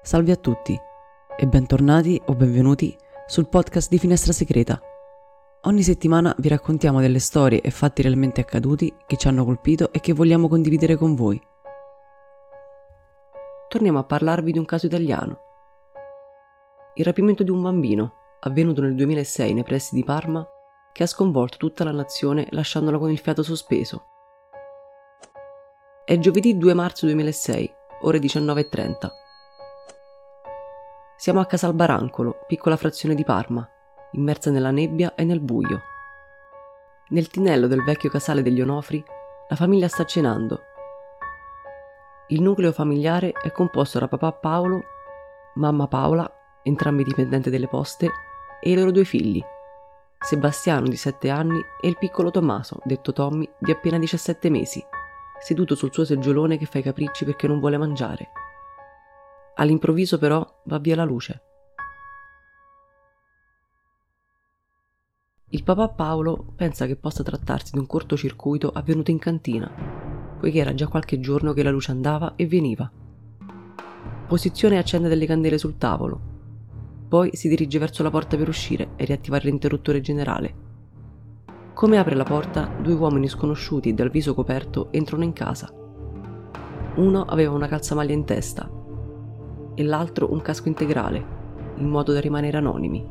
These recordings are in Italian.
Salve a tutti e bentornati o benvenuti sul podcast di Finestra Segreta. Ogni settimana vi raccontiamo delle storie e fatti realmente accaduti che ci hanno colpito e che vogliamo condividere con voi. Torniamo a parlarvi di un caso italiano. Il rapimento di un bambino, avvenuto nel 2006 nei pressi di Parma, che ha sconvolto tutta la nazione lasciandola con il fiato sospeso. È giovedì 2 marzo 2006, ore 19.30. Siamo a Casalbarancolo, piccola frazione di Parma, immersa nella nebbia e nel buio. Nel tinello del vecchio casale degli Onofri, la famiglia sta cenando. Il nucleo familiare è composto da papà Paolo, mamma Paola, entrambi dipendenti delle poste, e i loro due figli, Sebastiano di 7 anni e il piccolo Tommaso, detto Tommy, di appena 17 mesi, seduto sul suo seggiolone che fa i capricci perché non vuole mangiare. All'improvviso però va via la luce. Il papà Paolo pensa che possa trattarsi di un cortocircuito avvenuto in cantina, poiché era già qualche giorno che la luce andava e veniva. Posizione e accende delle candele sul tavolo. Poi si dirige verso la porta per uscire e riattivare l'interruttore generale. Come apre la porta, due uomini sconosciuti dal viso coperto entrano in casa. Uno aveva una calzamaglia in testa e l'altro un casco integrale, in modo da rimanere anonimi.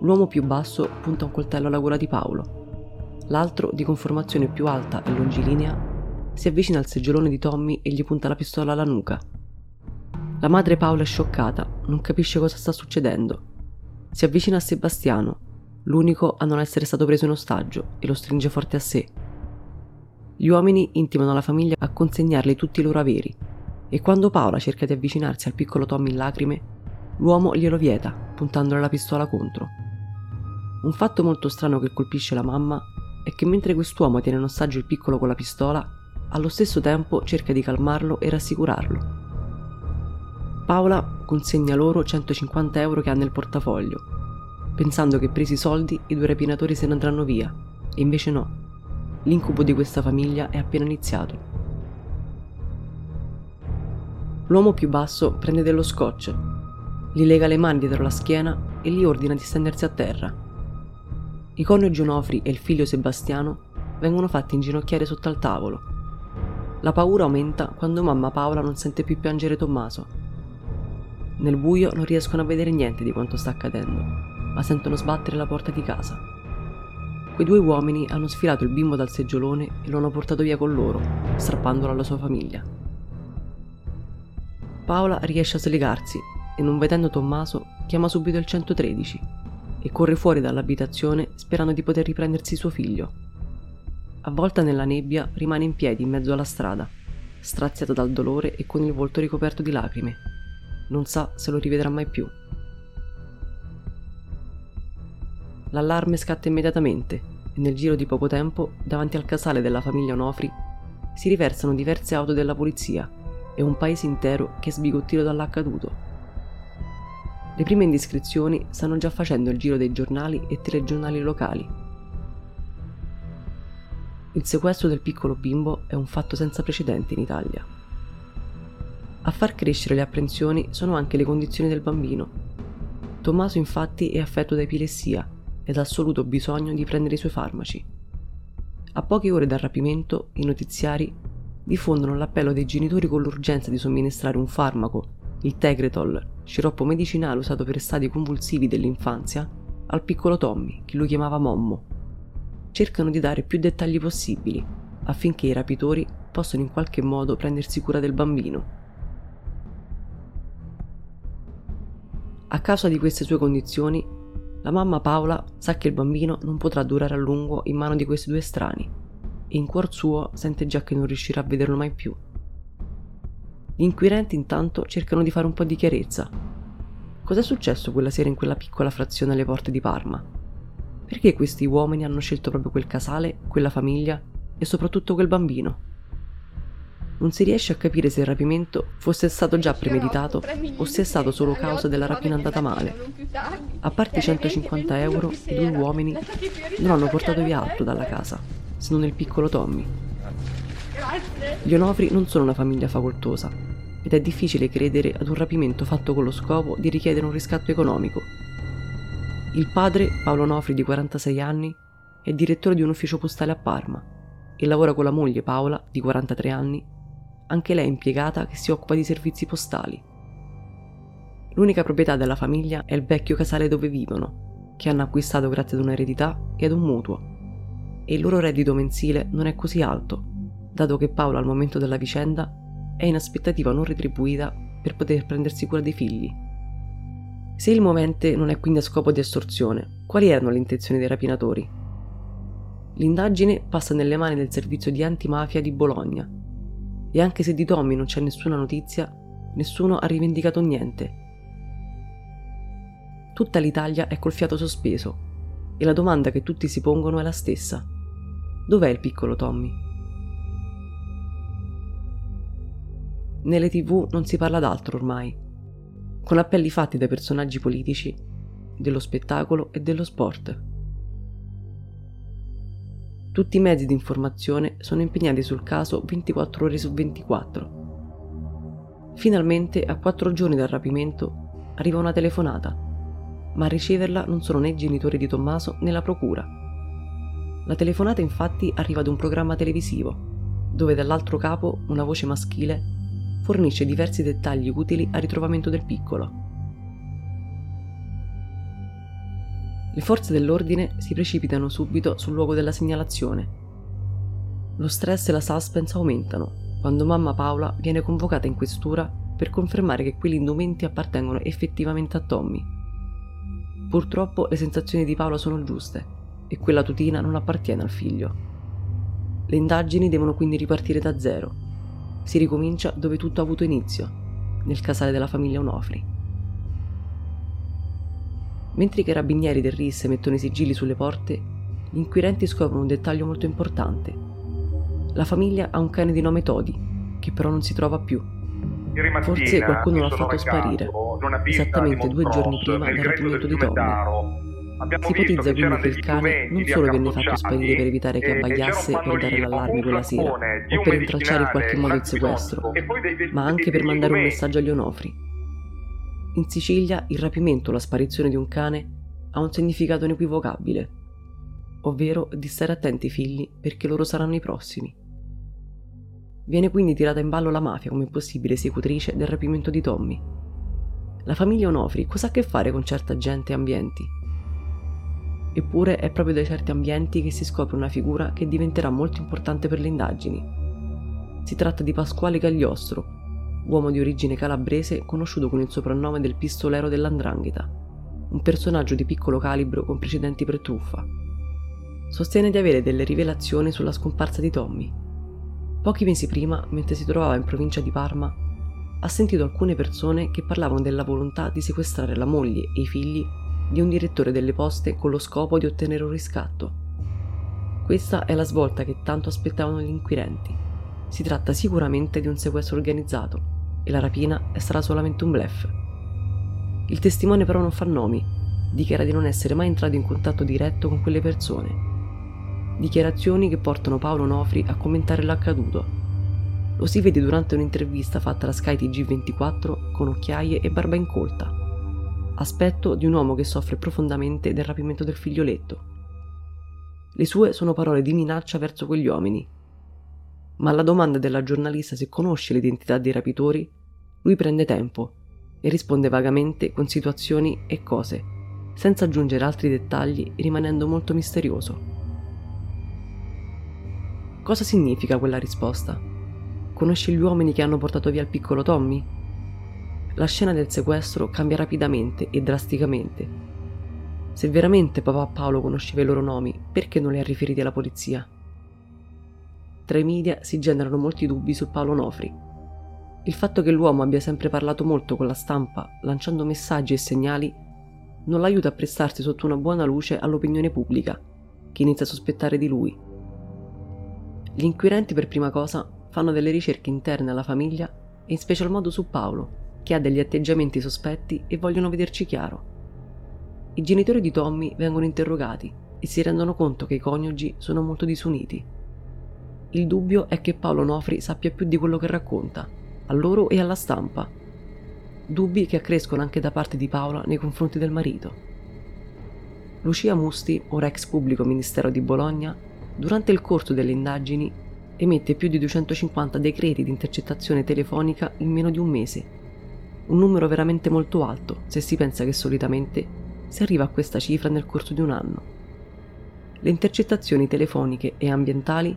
L'uomo più basso punta un coltello alla gola di Paolo. L'altro, di conformazione più alta e longilinea, si avvicina al seggiolone di Tommy e gli punta la pistola alla nuca. La madre Paola è scioccata, non capisce cosa sta succedendo. Si avvicina a Sebastiano, l'unico a non essere stato preso in ostaggio, e lo stringe forte a sé. Gli uomini intimano la famiglia a consegnarle tutti i loro averi, e quando Paola cerca di avvicinarsi al piccolo Tommy in lacrime, l'uomo glielo vieta, puntandole la pistola contro. Un fatto molto strano che colpisce la mamma è che mentre quest'uomo tiene in ostaggio il piccolo con la pistola, allo stesso tempo cerca di calmarlo e rassicurarlo. Paola consegna loro 150 euro che ha nel portafoglio, pensando che presi i soldi i due rapinatori se ne andranno via, e invece no. L'incubo di questa famiglia è appena iniziato. L'uomo più basso prende dello scotch, gli lega le mani dietro la schiena e gli ordina di stendersi a terra. I coniugi Onofri e il figlio Sebastiano vengono fatti inginocchiare sotto al tavolo. La paura aumenta quando mamma Paola non sente più piangere Tommaso. Nel buio non riescono a vedere niente di quanto sta accadendo, ma sentono sbattere la porta di casa. Quei due uomini hanno sfilato il bimbo dal seggiolone e lo hanno portato via con loro, strappandolo alla sua famiglia. Paola riesce a slegarsi e non vedendo Tommaso chiama subito il 113 e corre fuori dall'abitazione sperando di poter riprendersi suo figlio. Avvolta nella nebbia rimane in piedi in mezzo alla strada, straziata dal dolore e con il volto ricoperto di lacrime. Non sa se lo rivedrà mai più. L'allarme scatta immediatamente e nel giro di poco tempo, davanti al casale della famiglia Onofri, si riversano diverse auto della polizia e un paese intero che è sbigottito dall'accaduto. Le prime indiscrezioni stanno già facendo il giro dei giornali e telegiornali locali. Il sequestro del piccolo bimbo è un fatto senza precedenti in Italia. A far crescere le apprensioni sono anche le condizioni del bambino. Tommaso infatti è affetto da epilessia ed ha assoluto bisogno di prendere i suoi farmaci. A poche ore dal rapimento, i notiziari diffondono l'appello dei genitori con l'urgenza di somministrare un farmaco, il Tegretol, sciroppo medicinale usato per stadi convulsivi dell'infanzia, al piccolo Tommy, che lui chiamava Mommo. Cercano di dare più dettagli possibili, affinché i rapitori possano in qualche modo prendersi cura del bambino. A causa di queste sue condizioni, la mamma Paola sa che il bambino non potrà durare a lungo in mano di questi due strani e in cuor suo sente già che non riuscirà a vederlo mai più. Gli inquirenti intanto cercano di fare un po' di chiarezza. Cos'è successo quella sera in quella piccola frazione alle porte di Parma? Perché questi uomini hanno scelto proprio quel casale, quella famiglia e soprattutto quel bambino? Non si riesce a capire se il rapimento fosse stato già premeditato o se è stato solo causa della rapina andata male. A parte i 150 euro, i due uomini non hanno portato via altro dalla casa, se non il piccolo Tommy. Gli Onofri non sono una famiglia facoltosa. ed è difficile credere ad un rapimento fatto con lo scopo di richiedere un riscatto economico. Il padre, Paolo Nofri di 46 anni, è direttore di un ufficio postale a Parma e lavora con la moglie Paola, di 43 anni, anche lei impiegata che si occupa di servizi postali. L'unica proprietà della famiglia è il vecchio casale dove vivono, che hanno acquistato grazie ad un'eredità e ad un mutuo. E il loro reddito mensile non è così alto, dato che Paola al momento della vicenda è in aspettativa non retribuita per poter prendersi cura dei figli. Se il movente non è quindi a scopo di estorsione, quali erano le intenzioni dei rapinatori? L'indagine passa nelle mani del servizio di antimafia di Bologna e anche se di Tommy non c'è nessuna notizia, nessuno ha rivendicato niente Tutta l'Italia è col fiato sospeso e la domanda che tutti si pongono è la stessa. Dov'è il piccolo Tommy? Nelle tv non si parla d'altro ormai, con appelli fatti dai personaggi politici, dello spettacolo e dello sport. Tutti i mezzi di informazione sono impegnati sul caso 24 ore su 24. Finalmente, a quattro giorni dal rapimento, arriva una telefonata ma a riceverla non sono né i genitori di Tommaso né la procura. La telefonata infatti arriva ad un programma televisivo, dove dall'altro capo una voce maschile fornisce diversi dettagli utili al ritrovamento del piccolo. Le forze dell'ordine si precipitano subito sul luogo della segnalazione. Lo stress e la suspense aumentano quando mamma Paola viene convocata in questura per confermare che quegli indumenti appartengono effettivamente a Tommy Purtroppo le sensazioni di Paola sono giuste e quella tutina non appartiene al figlio. Le indagini devono quindi ripartire da zero. Si ricomincia dove tutto ha avuto inizio, nel casale della famiglia Onofri. Mentre i carabinieri del RIS mettono i sigilli sulle porte, gli inquirenti scoprono un dettaglio molto importante. La famiglia ha un cane di nome Todi, che però non si trova più. Forse qualcuno l'ha fatto sparire, esattamente due giorni prima del rapimento di Tommy. Si ipotizza quindi che il cane non solo venne fatto sparire per evitare che abbaiasse per dare l'allarme quella sera, o per intracciare in qualche modo il sequestro, ma anche per mandare un messaggio agli onofri. In Sicilia il rapimento o la sparizione di un cane ha un significato inequivocabile, ovvero di stare attenti ai figli perché loro saranno i prossimi. Viene quindi tirata in ballo la mafia come possibile esecutrice del rapimento di Tommy. La famiglia Onofri cosa ha a che fare con certa gente e ambienti? Eppure è proprio da certi ambienti che si scopre una figura che diventerà molto importante per le indagini. Si tratta di Pasquale Gagliostro, uomo di origine calabrese conosciuto con il soprannome del pistolero dell'Andrangheta, un personaggio di piccolo calibro con precedenti per truffa. Sostiene di avere delle rivelazioni sulla scomparsa di Tommy Pochi mesi prima, mentre si trovava in provincia di Parma, ha sentito alcune persone che parlavano della volontà di sequestrare la moglie e i figli di un direttore delle poste con lo scopo di ottenere un riscatto. Questa è la svolta che tanto aspettavano gli inquirenti. Si tratta sicuramente di un sequestro organizzato e la rapina stata solamente un blef. Il testimone però non fa nomi, dichiara di non essere mai entrato in contatto diretto con quelle persone dichiarazioni che portano Paolo Nofri a commentare l'accaduto. Lo si vede durante un'intervista fatta da Sky TG24 con occhiaie e barba incolta. Aspetto di un uomo che soffre profondamente del rapimento del figlioletto. Le sue sono parole di minaccia verso quegli uomini. Ma alla domanda della giornalista se conosce l'identità dei rapitori, lui prende tempo e risponde vagamente con situazioni e cose, senza aggiungere altri dettagli rimanendo molto misterioso. Cosa significa quella risposta? Conosci gli uomini che hanno portato via il piccolo Tommy? La scena del sequestro cambia rapidamente e drasticamente. Se veramente papà Paolo conosceva i loro nomi, perché non li ha riferiti alla polizia? Tra i media si generano molti dubbi su Paolo Nofri. Il fatto che l'uomo abbia sempre parlato molto con la stampa, lanciando messaggi e segnali, non l'aiuta a prestarsi sotto una buona luce all'opinione pubblica, che inizia a sospettare di lui gli inquirenti per prima cosa fanno delle ricerche interne alla famiglia e in special modo su Paolo, che ha degli atteggiamenti sospetti e vogliono vederci chiaro. I genitori di Tommy vengono interrogati e si rendono conto che i coniugi sono molto disuniti. Il dubbio è che Paolo Nofri sappia più di quello che racconta, a loro e alla stampa. Dubbi che accrescono anche da parte di Paola nei confronti del marito. Lucia Musti, ora ex pubblico ministero di Bologna, durante il corso delle indagini emette più di 250 decreti di intercettazione telefonica in meno di un mese. Un numero veramente molto alto se si pensa che solitamente si arriva a questa cifra nel corso di un anno. Le intercettazioni telefoniche e ambientali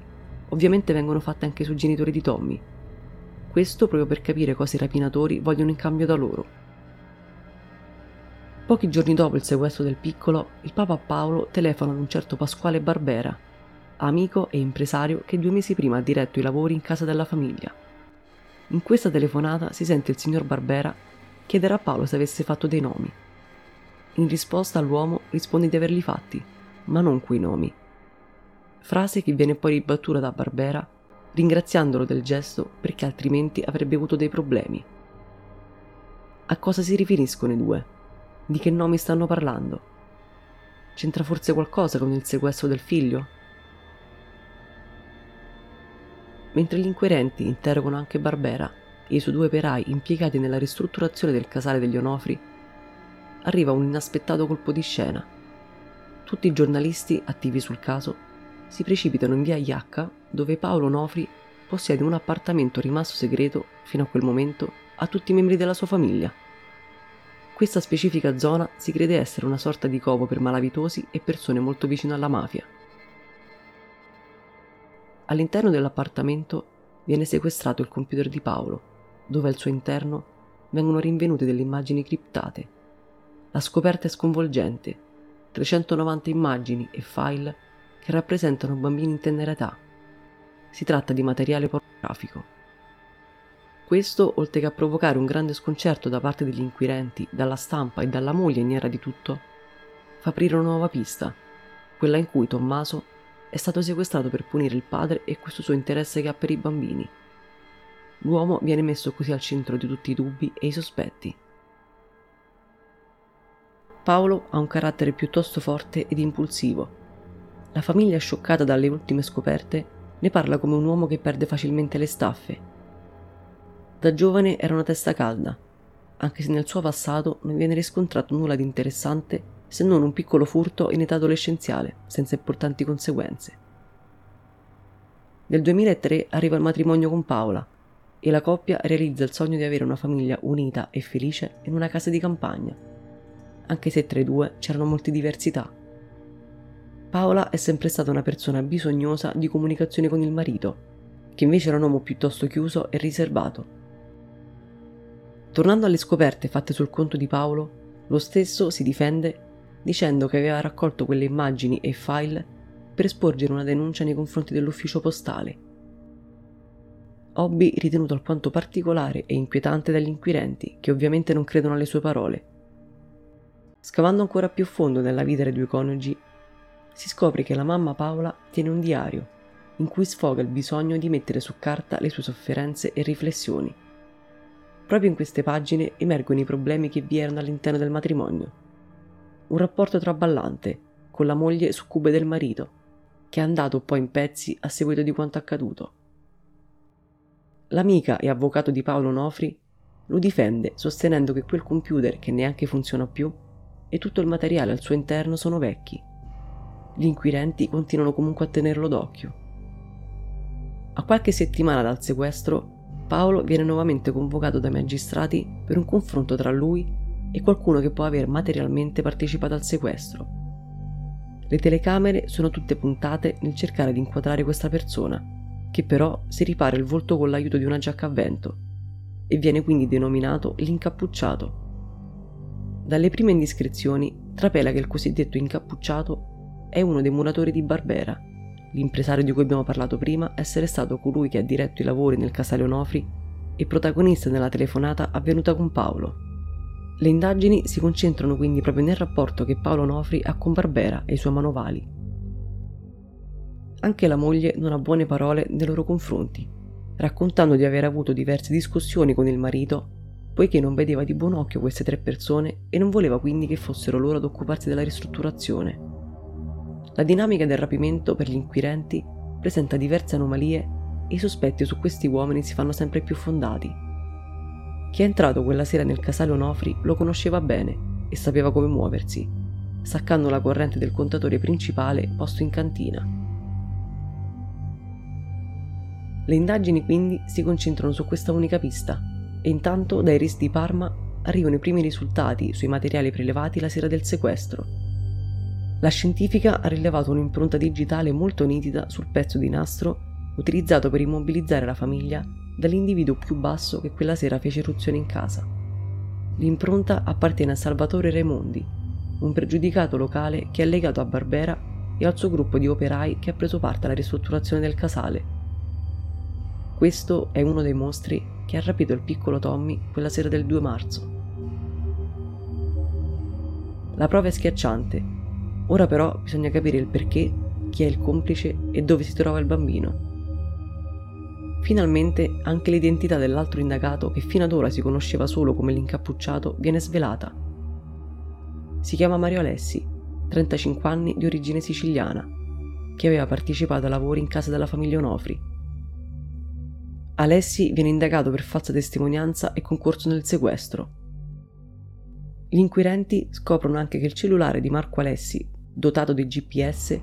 ovviamente vengono fatte anche sui genitori di Tommy. Questo proprio per capire cosa i rapinatori vogliono in cambio da loro. Pochi giorni dopo il sequestro del piccolo, il Papa Paolo telefona ad un certo Pasquale Barbera, amico e impresario che due mesi prima ha diretto i lavori in casa della famiglia. In questa telefonata si sente il signor Barbera chiedere a Paolo se avesse fatto dei nomi. In risposta l'uomo risponde di averli fatti, ma non quei nomi. Frase che viene poi ribattuta da Barbera ringraziandolo del gesto perché altrimenti avrebbe avuto dei problemi. A cosa si riferiscono i due? Di che nomi stanno parlando? C'entra forse qualcosa con il sequestro del figlio? Mentre gli inquirenti interrogano anche Barbera e i suoi due operai impiegati nella ristrutturazione del casale degli Onofri, arriva un inaspettato colpo di scena. Tutti i giornalisti attivi sul caso si precipitano in via Iacca, dove Paolo Onofri possiede un appartamento rimasto segreto fino a quel momento a tutti i membri della sua famiglia. Questa specifica zona si crede essere una sorta di covo per malavitosi e persone molto vicine alla mafia. All'interno dell'appartamento viene sequestrato il computer di Paolo, dove al suo interno vengono rinvenute delle immagini criptate. La scoperta è sconvolgente. 390 immagini e file che rappresentano bambini in tenera età. Si tratta di materiale pornografico. Questo, oltre che a provocare un grande sconcerto da parte degli inquirenti, dalla stampa e dalla moglie ignara di tutto, fa aprire una nuova pista, quella in cui Tommaso è stato sequestrato per punire il padre e questo suo interesse che ha per i bambini. L'uomo viene messo così al centro di tutti i dubbi e i sospetti. Paolo ha un carattere piuttosto forte ed impulsivo. La famiglia, scioccata dalle ultime scoperte, ne parla come un uomo che perde facilmente le staffe. Da giovane era una testa calda, anche se nel suo passato non viene riscontrato nulla di interessante se non un piccolo furto in età adolescenziale, senza importanti conseguenze. Nel 2003 arriva il matrimonio con Paola e la coppia realizza il sogno di avere una famiglia unita e felice in una casa di campagna, anche se tra i due c'erano molte diversità. Paola è sempre stata una persona bisognosa di comunicazione con il marito, che invece era un uomo piuttosto chiuso e riservato. Tornando alle scoperte fatte sul conto di Paolo, lo stesso si difende dicendo che aveva raccolto quelle immagini e file per esporgere una denuncia nei confronti dell'ufficio postale. Hobby ritenuto alquanto particolare e inquietante dagli inquirenti, che ovviamente non credono alle sue parole. Scavando ancora più a fondo nella vita dei due coniugi, si scopre che la mamma Paola tiene un diario in cui sfoga il bisogno di mettere su carta le sue sofferenze e riflessioni. Proprio in queste pagine emergono i problemi che vi erano all'interno del matrimonio un rapporto traballante con la moglie succube del marito, che è andato poi in pezzi a seguito di quanto accaduto. L'amica e avvocato di Paolo Nofri lo difende sostenendo che quel computer che neanche funziona più e tutto il materiale al suo interno sono vecchi. Gli inquirenti continuano comunque a tenerlo d'occhio. A qualche settimana dal sequestro, Paolo viene nuovamente convocato dai magistrati per un confronto tra lui e qualcuno che può aver materialmente partecipato al sequestro. Le telecamere sono tutte puntate nel cercare di inquadrare questa persona, che però si ripara il volto con l'aiuto di una giacca a vento e viene quindi denominato l'incappucciato. Dalle prime indiscrezioni trapela che il cosiddetto incappucciato è uno dei muratori di Barbera, l'impresario di cui abbiamo parlato prima essere stato colui che ha diretto i lavori nel casale Onofri e protagonista nella telefonata avvenuta con Paolo, le indagini si concentrano quindi proprio nel rapporto che Paolo Nofri ha con Barbera e i suoi manovali. Anche la moglie non ha buone parole nei loro confronti, raccontando di aver avuto diverse discussioni con il marito, poiché non vedeva di buon occhio queste tre persone e non voleva quindi che fossero loro ad occuparsi della ristrutturazione. La dinamica del rapimento per gli inquirenti presenta diverse anomalie e i sospetti su questi uomini si fanno sempre più fondati Chi è entrato quella sera nel casale Onofri lo conosceva bene e sapeva come muoversi, staccando la corrente del contatore principale posto in cantina. Le indagini quindi si concentrano su questa unica pista e intanto dai RIS di Parma arrivano i primi risultati sui materiali prelevati la sera del sequestro. La scientifica ha rilevato un'impronta digitale molto nitida sul pezzo di nastro utilizzato per immobilizzare la famiglia dall'individuo più basso che quella sera fece eruzione in casa. L'impronta appartiene a Salvatore Raimondi, un pregiudicato locale che è legato a Barbera e al suo gruppo di operai che ha preso parte alla ristrutturazione del casale. Questo è uno dei mostri che ha rapito il piccolo Tommy quella sera del 2 marzo. La prova è schiacciante. Ora però bisogna capire il perché, chi è il complice e dove si trova il bambino. Finalmente anche l'identità dell'altro indagato, che fino ad ora si conosceva solo come l'incappucciato, viene svelata. Si chiama Mario Alessi, 35 anni di origine siciliana, che aveva partecipato ai lavori in casa della famiglia Onofri. Alessi viene indagato per falsa testimonianza e concorso nel sequestro. Gli inquirenti scoprono anche che il cellulare di Marco Alessi, dotato di GPS,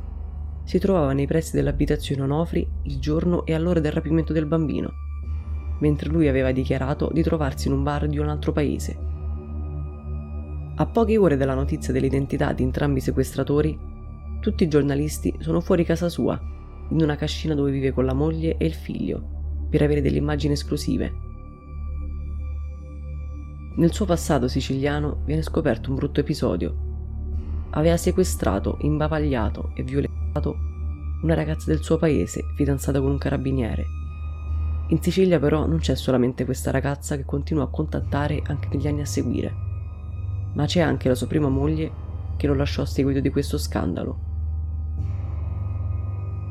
si trovava nei pressi dell'abitazione Onofri il giorno e all'ora del rapimento del bambino, mentre lui aveva dichiarato di trovarsi in un bar di un altro paese. A poche ore dalla notizia dell'identità di entrambi i sequestratori, tutti i giornalisti sono fuori casa sua, in una cascina dove vive con la moglie e il figlio, per avere delle immagini esclusive. Nel suo passato siciliano viene scoperto un brutto episodio. Aveva sequestrato, imbavagliato e violentato una ragazza del suo paese, fidanzata con un carabiniere. In Sicilia però non c'è solamente questa ragazza che continua a contattare anche negli anni a seguire, ma c'è anche la sua prima moglie che lo lasciò a seguito di questo scandalo.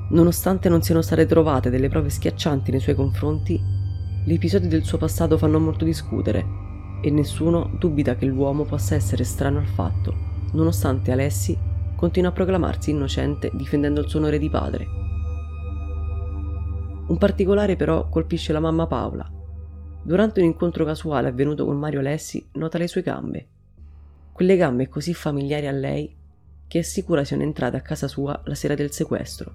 Nonostante non siano state trovate delle prove schiaccianti nei suoi confronti, gli episodi del suo passato fanno molto discutere e nessuno dubita che l'uomo possa essere strano al fatto, nonostante Alessi continua a proclamarsi innocente difendendo il suo onore di padre. Un particolare però colpisce la mamma Paola. Durante un incontro casuale avvenuto con Mario Lessi nota le sue gambe. Quelle gambe così familiari a lei che è sicura siano entrate a casa sua la sera del sequestro.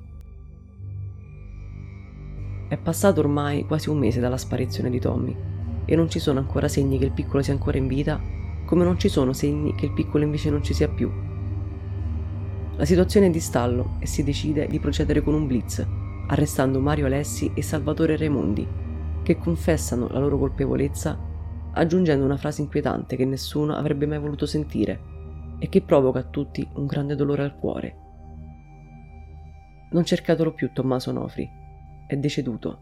È passato ormai quasi un mese dalla sparizione di Tommy e non ci sono ancora segni che il piccolo sia ancora in vita, come non ci sono segni che il piccolo invece non ci sia più. La situazione è di stallo e si decide di procedere con un blitz, arrestando Mario Alessi e Salvatore Raimondi, che confessano la loro colpevolezza aggiungendo una frase inquietante che nessuno avrebbe mai voluto sentire e che provoca a tutti un grande dolore al cuore. Non cercatelo più Tommaso Nofri, è deceduto.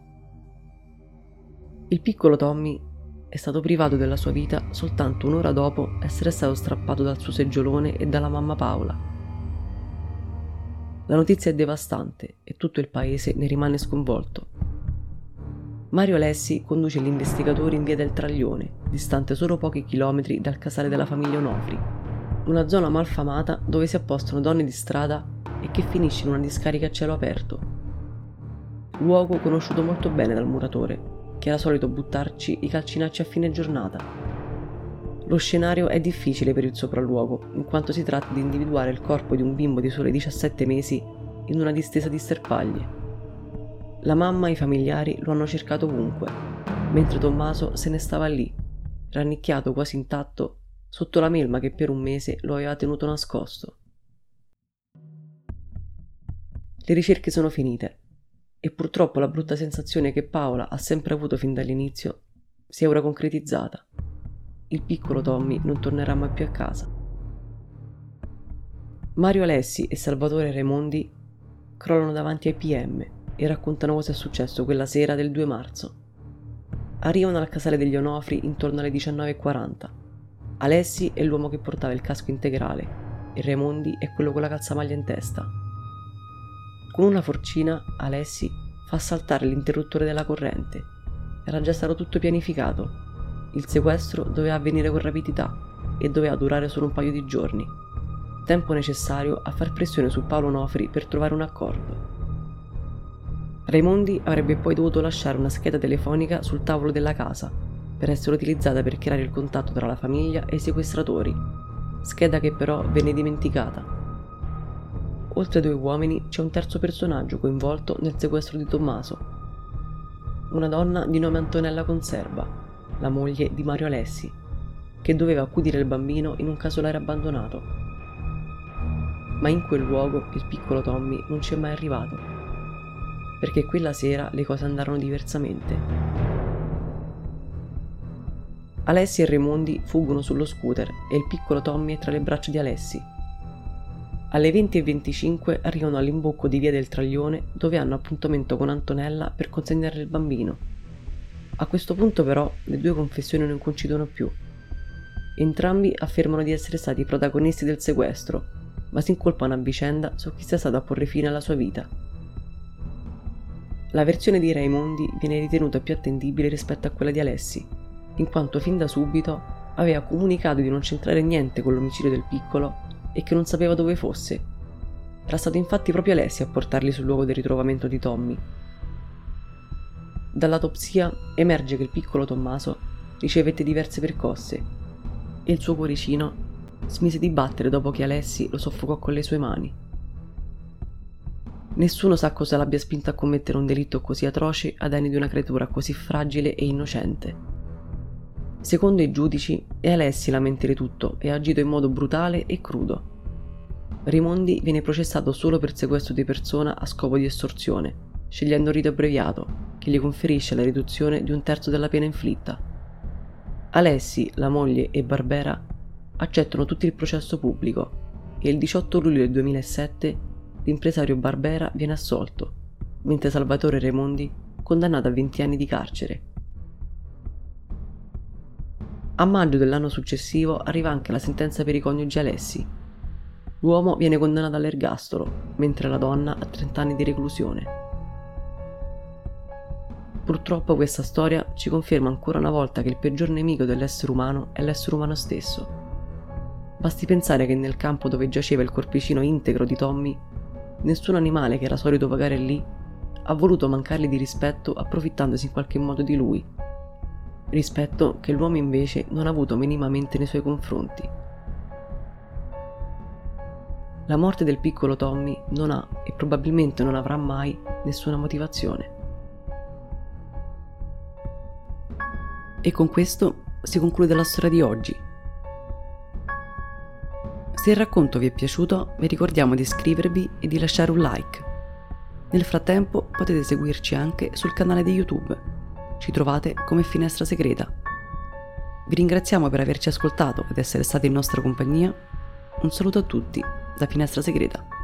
Il piccolo Tommy è stato privato della sua vita soltanto un'ora dopo essere stato strappato dal suo seggiolone e dalla mamma Paola la notizia è devastante e tutto il paese ne rimane sconvolto. Mario Alessi conduce gli investigatori in via del Traglione, distante solo pochi chilometri dal casale della famiglia Onofri, una zona malfamata dove si appostano donne di strada e che finisce in una discarica a cielo aperto. Luogo conosciuto molto bene dal muratore, che era solito buttarci i calcinacci a fine giornata lo scenario è difficile per il sopralluogo, in quanto si tratta di individuare il corpo di un bimbo di sole 17 mesi in una distesa di sterpaglie. La mamma e i familiari lo hanno cercato ovunque, mentre Tommaso se ne stava lì, rannicchiato quasi intatto, sotto la melma che per un mese lo aveva tenuto nascosto. Le ricerche sono finite e purtroppo la brutta sensazione che Paola ha sempre avuto fin dall'inizio si è ora concretizzata il piccolo Tommy non tornerà mai più a casa. Mario Alessi e Salvatore Raimondi crollano davanti ai PM e raccontano cosa è successo quella sera del 2 marzo. Arrivano al casale degli Onofri intorno alle 19.40. Alessi è l'uomo che portava il casco integrale e Raimondi è quello con la calzamaglia in testa. Con una forcina Alessi fa saltare l'interruttore della corrente. Era già stato tutto pianificato il sequestro doveva avvenire con rapidità e doveva durare solo un paio di giorni, tempo necessario a far pressione su Paolo Nofri per trovare un accordo. Raimondi avrebbe poi dovuto lasciare una scheda telefonica sul tavolo della casa, per essere utilizzata per creare il contatto tra la famiglia e i sequestratori, scheda che però venne dimenticata. Oltre ai due uomini c'è un terzo personaggio coinvolto nel sequestro di Tommaso, una donna di nome Antonella Conserva, la moglie di Mario Alessi, che doveva accudire il bambino in un casolare abbandonato. Ma in quel luogo il piccolo Tommy non ci è mai arrivato, perché quella sera le cose andarono diversamente. Alessi e Raimondi fuggono sullo scooter e il piccolo Tommy è tra le braccia di Alessi. Alle 20.25 arrivano all'imbocco di via del Traglione dove hanno appuntamento con Antonella per consegnare il bambino. A questo punto però le due confessioni non coincidono più. Entrambi affermano di essere stati i protagonisti del sequestro, ma si incolpano a vicenda su chi sia stato a porre fine alla sua vita. La versione di Raimondi viene ritenuta più attendibile rispetto a quella di Alessi, in quanto fin da subito aveva comunicato di non c'entrare niente con l'omicidio del piccolo e che non sapeva dove fosse. Era stato infatti proprio Alessi a portarli sul luogo del ritrovamento di Tommy. Dall'autopsia emerge che il piccolo Tommaso ricevette diverse percosse e il suo cuoricino smise di battere dopo che Alessi lo soffocò con le sue mani. Nessuno sa cosa l'abbia spinto a commettere un delitto così atroce a danni di una creatura così fragile e innocente. Secondo i giudici, è Alessi la mentire tutto e ha agito in modo brutale e crudo. Rimondi viene processato solo per sequestro di persona a scopo di estorsione, scegliendo il rito abbreviato, che gli conferisce la riduzione di un terzo della pena inflitta. Alessi, la moglie e Barbera accettano tutti il processo pubblico e il 18 luglio del 2007 l'impresario Barbera viene assolto, mentre Salvatore Raimondi condannato a 20 anni di carcere. A maggio dell'anno successivo arriva anche la sentenza per i coniugi Alessi. L'uomo viene condannato all'ergastolo, mentre la donna a 30 anni di reclusione. Purtroppo questa storia ci conferma ancora una volta che il peggior nemico dell'essere umano è l'essere umano stesso. Basti pensare che nel campo dove giaceva il corpicino integro di Tommy, nessun animale che era solito vagare lì ha voluto mancargli di rispetto approfittandosi in qualche modo di lui. Rispetto che l'uomo invece non ha avuto minimamente nei suoi confronti. La morte del piccolo Tommy non ha e probabilmente non avrà mai nessuna motivazione. E con questo si conclude la storia di oggi. Se il racconto vi è piaciuto, vi ricordiamo di iscrivervi e di lasciare un like. Nel frattempo potete seguirci anche sul canale di YouTube. Ci trovate come Finestra Segreta. Vi ringraziamo per averci ascoltato ed essere stati in nostra compagnia. Un saluto a tutti da Finestra Segreta.